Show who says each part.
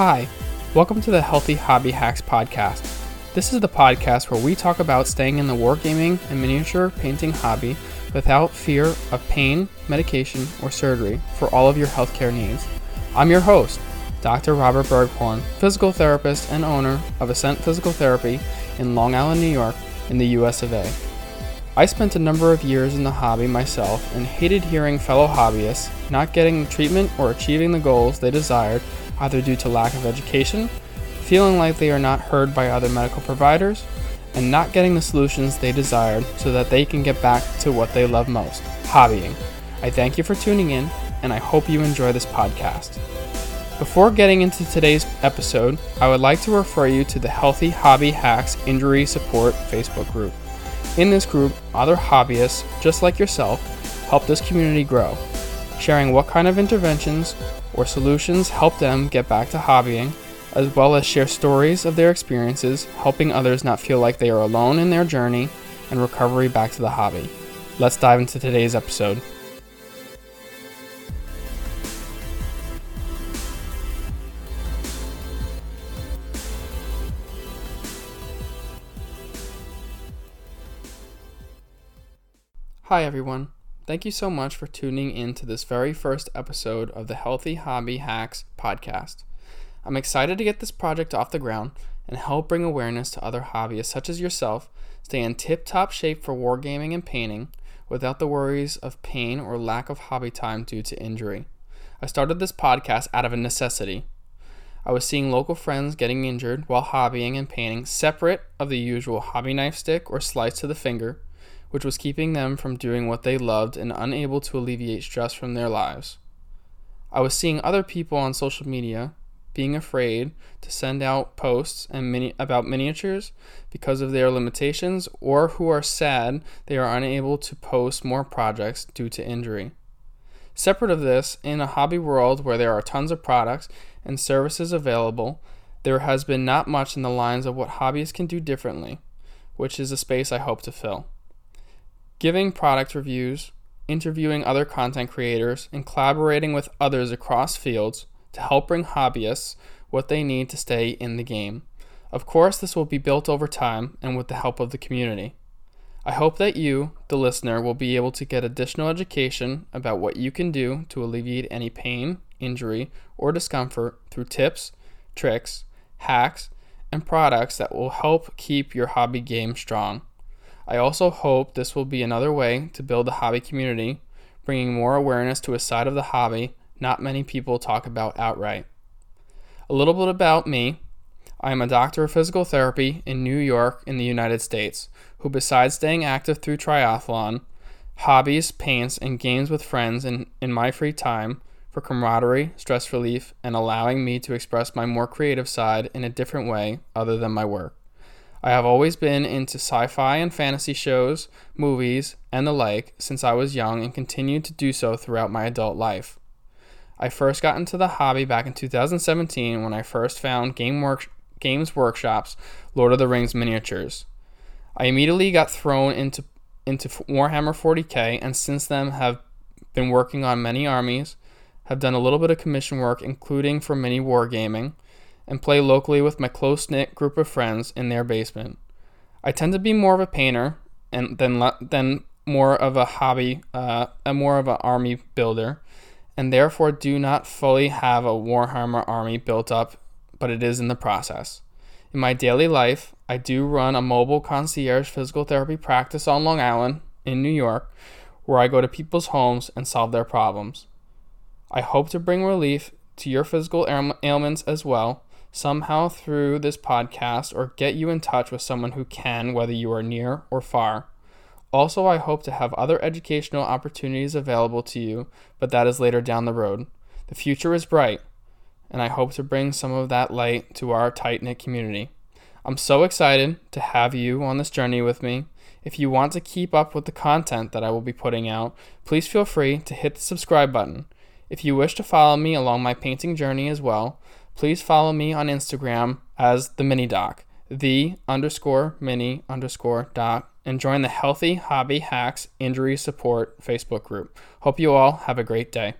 Speaker 1: Hi, welcome to the Healthy Hobby Hacks podcast. This is the podcast where we talk about staying in the wargaming and miniature painting hobby without fear of pain, medication, or surgery for all of your healthcare needs. I'm your host, Dr. Robert Berghorn, physical therapist and owner of Ascent Physical Therapy in Long Island, New York, in the US of A. I spent a number of years in the hobby myself and hated hearing fellow hobbyists not getting the treatment or achieving the goals they desired either due to lack of education, feeling like they are not heard by other medical providers, and not getting the solutions they desired so that they can get back to what they love most hobbying. I thank you for tuning in, and I hope you enjoy this podcast. Before getting into today's episode, I would like to refer you to the Healthy Hobby Hacks Injury Support Facebook group. In this group, other hobbyists, just like yourself, help this community grow, sharing what kind of interventions or solutions help them get back to hobbying, as well as share stories of their experiences, helping others not feel like they are alone in their journey and recovery back to the hobby. Let's dive into today's episode. Hi, everyone. Thank you so much for tuning in to this very first episode of the Healthy Hobby Hacks podcast. I'm excited to get this project off the ground and help bring awareness to other hobbyists such as yourself stay in tip top shape for wargaming and painting without the worries of pain or lack of hobby time due to injury. I started this podcast out of a necessity. I was seeing local friends getting injured while hobbying and painting separate of the usual hobby knife stick or slice to the finger which was keeping them from doing what they loved and unable to alleviate stress from their lives. I was seeing other people on social media being afraid to send out posts and mini- about miniatures because of their limitations or who are sad they are unable to post more projects due to injury. Separate of this, in a hobby world where there are tons of products and services available, there has been not much in the lines of what hobbyists can do differently, which is a space I hope to fill giving product reviews, interviewing other content creators, and collaborating with others across fields to help bring hobbyists what they need to stay in the game. Of course, this will be built over time and with the help of the community. I hope that you, the listener, will be able to get additional education about what you can do to alleviate any pain, injury, or discomfort through tips, tricks, hacks, and products that will help keep your hobby game strong. I also hope this will be another way to build a hobby community, bringing more awareness to a side of the hobby not many people talk about outright. A little bit about me I am a doctor of physical therapy in New York, in the United States, who, besides staying active through triathlon, hobbies, paints, and games with friends in, in my free time for camaraderie, stress relief, and allowing me to express my more creative side in a different way other than my work. I have always been into sci fi and fantasy shows, movies, and the like since I was young and continued to do so throughout my adult life. I first got into the hobby back in 2017 when I first found Game Work- Games Workshop's Lord of the Rings miniatures. I immediately got thrown into into Warhammer 40k and since then have been working on many armies, have done a little bit of commission work including for mini wargaming and play locally with my close knit group of friends in their basement. I tend to be more of a painter and than than more of a hobby, uh, a more of an army builder, and therefore do not fully have a Warhammer army built up, but it is in the process. In my daily life, I do run a mobile concierge physical therapy practice on Long Island in New York, where I go to people's homes and solve their problems. I hope to bring relief to your physical ailments as well somehow through this podcast or get you in touch with someone who can, whether you are near or far. Also, I hope to have other educational opportunities available to you, but that is later down the road. The future is bright, and I hope to bring some of that light to our tight knit community. I'm so excited to have you on this journey with me. If you want to keep up with the content that I will be putting out, please feel free to hit the subscribe button. If you wish to follow me along my painting journey as well, please follow me on Instagram as the mini doc, the underscore mini underscore doc, and join the Healthy Hobby Hacks Injury Support Facebook group. Hope you all have a great day.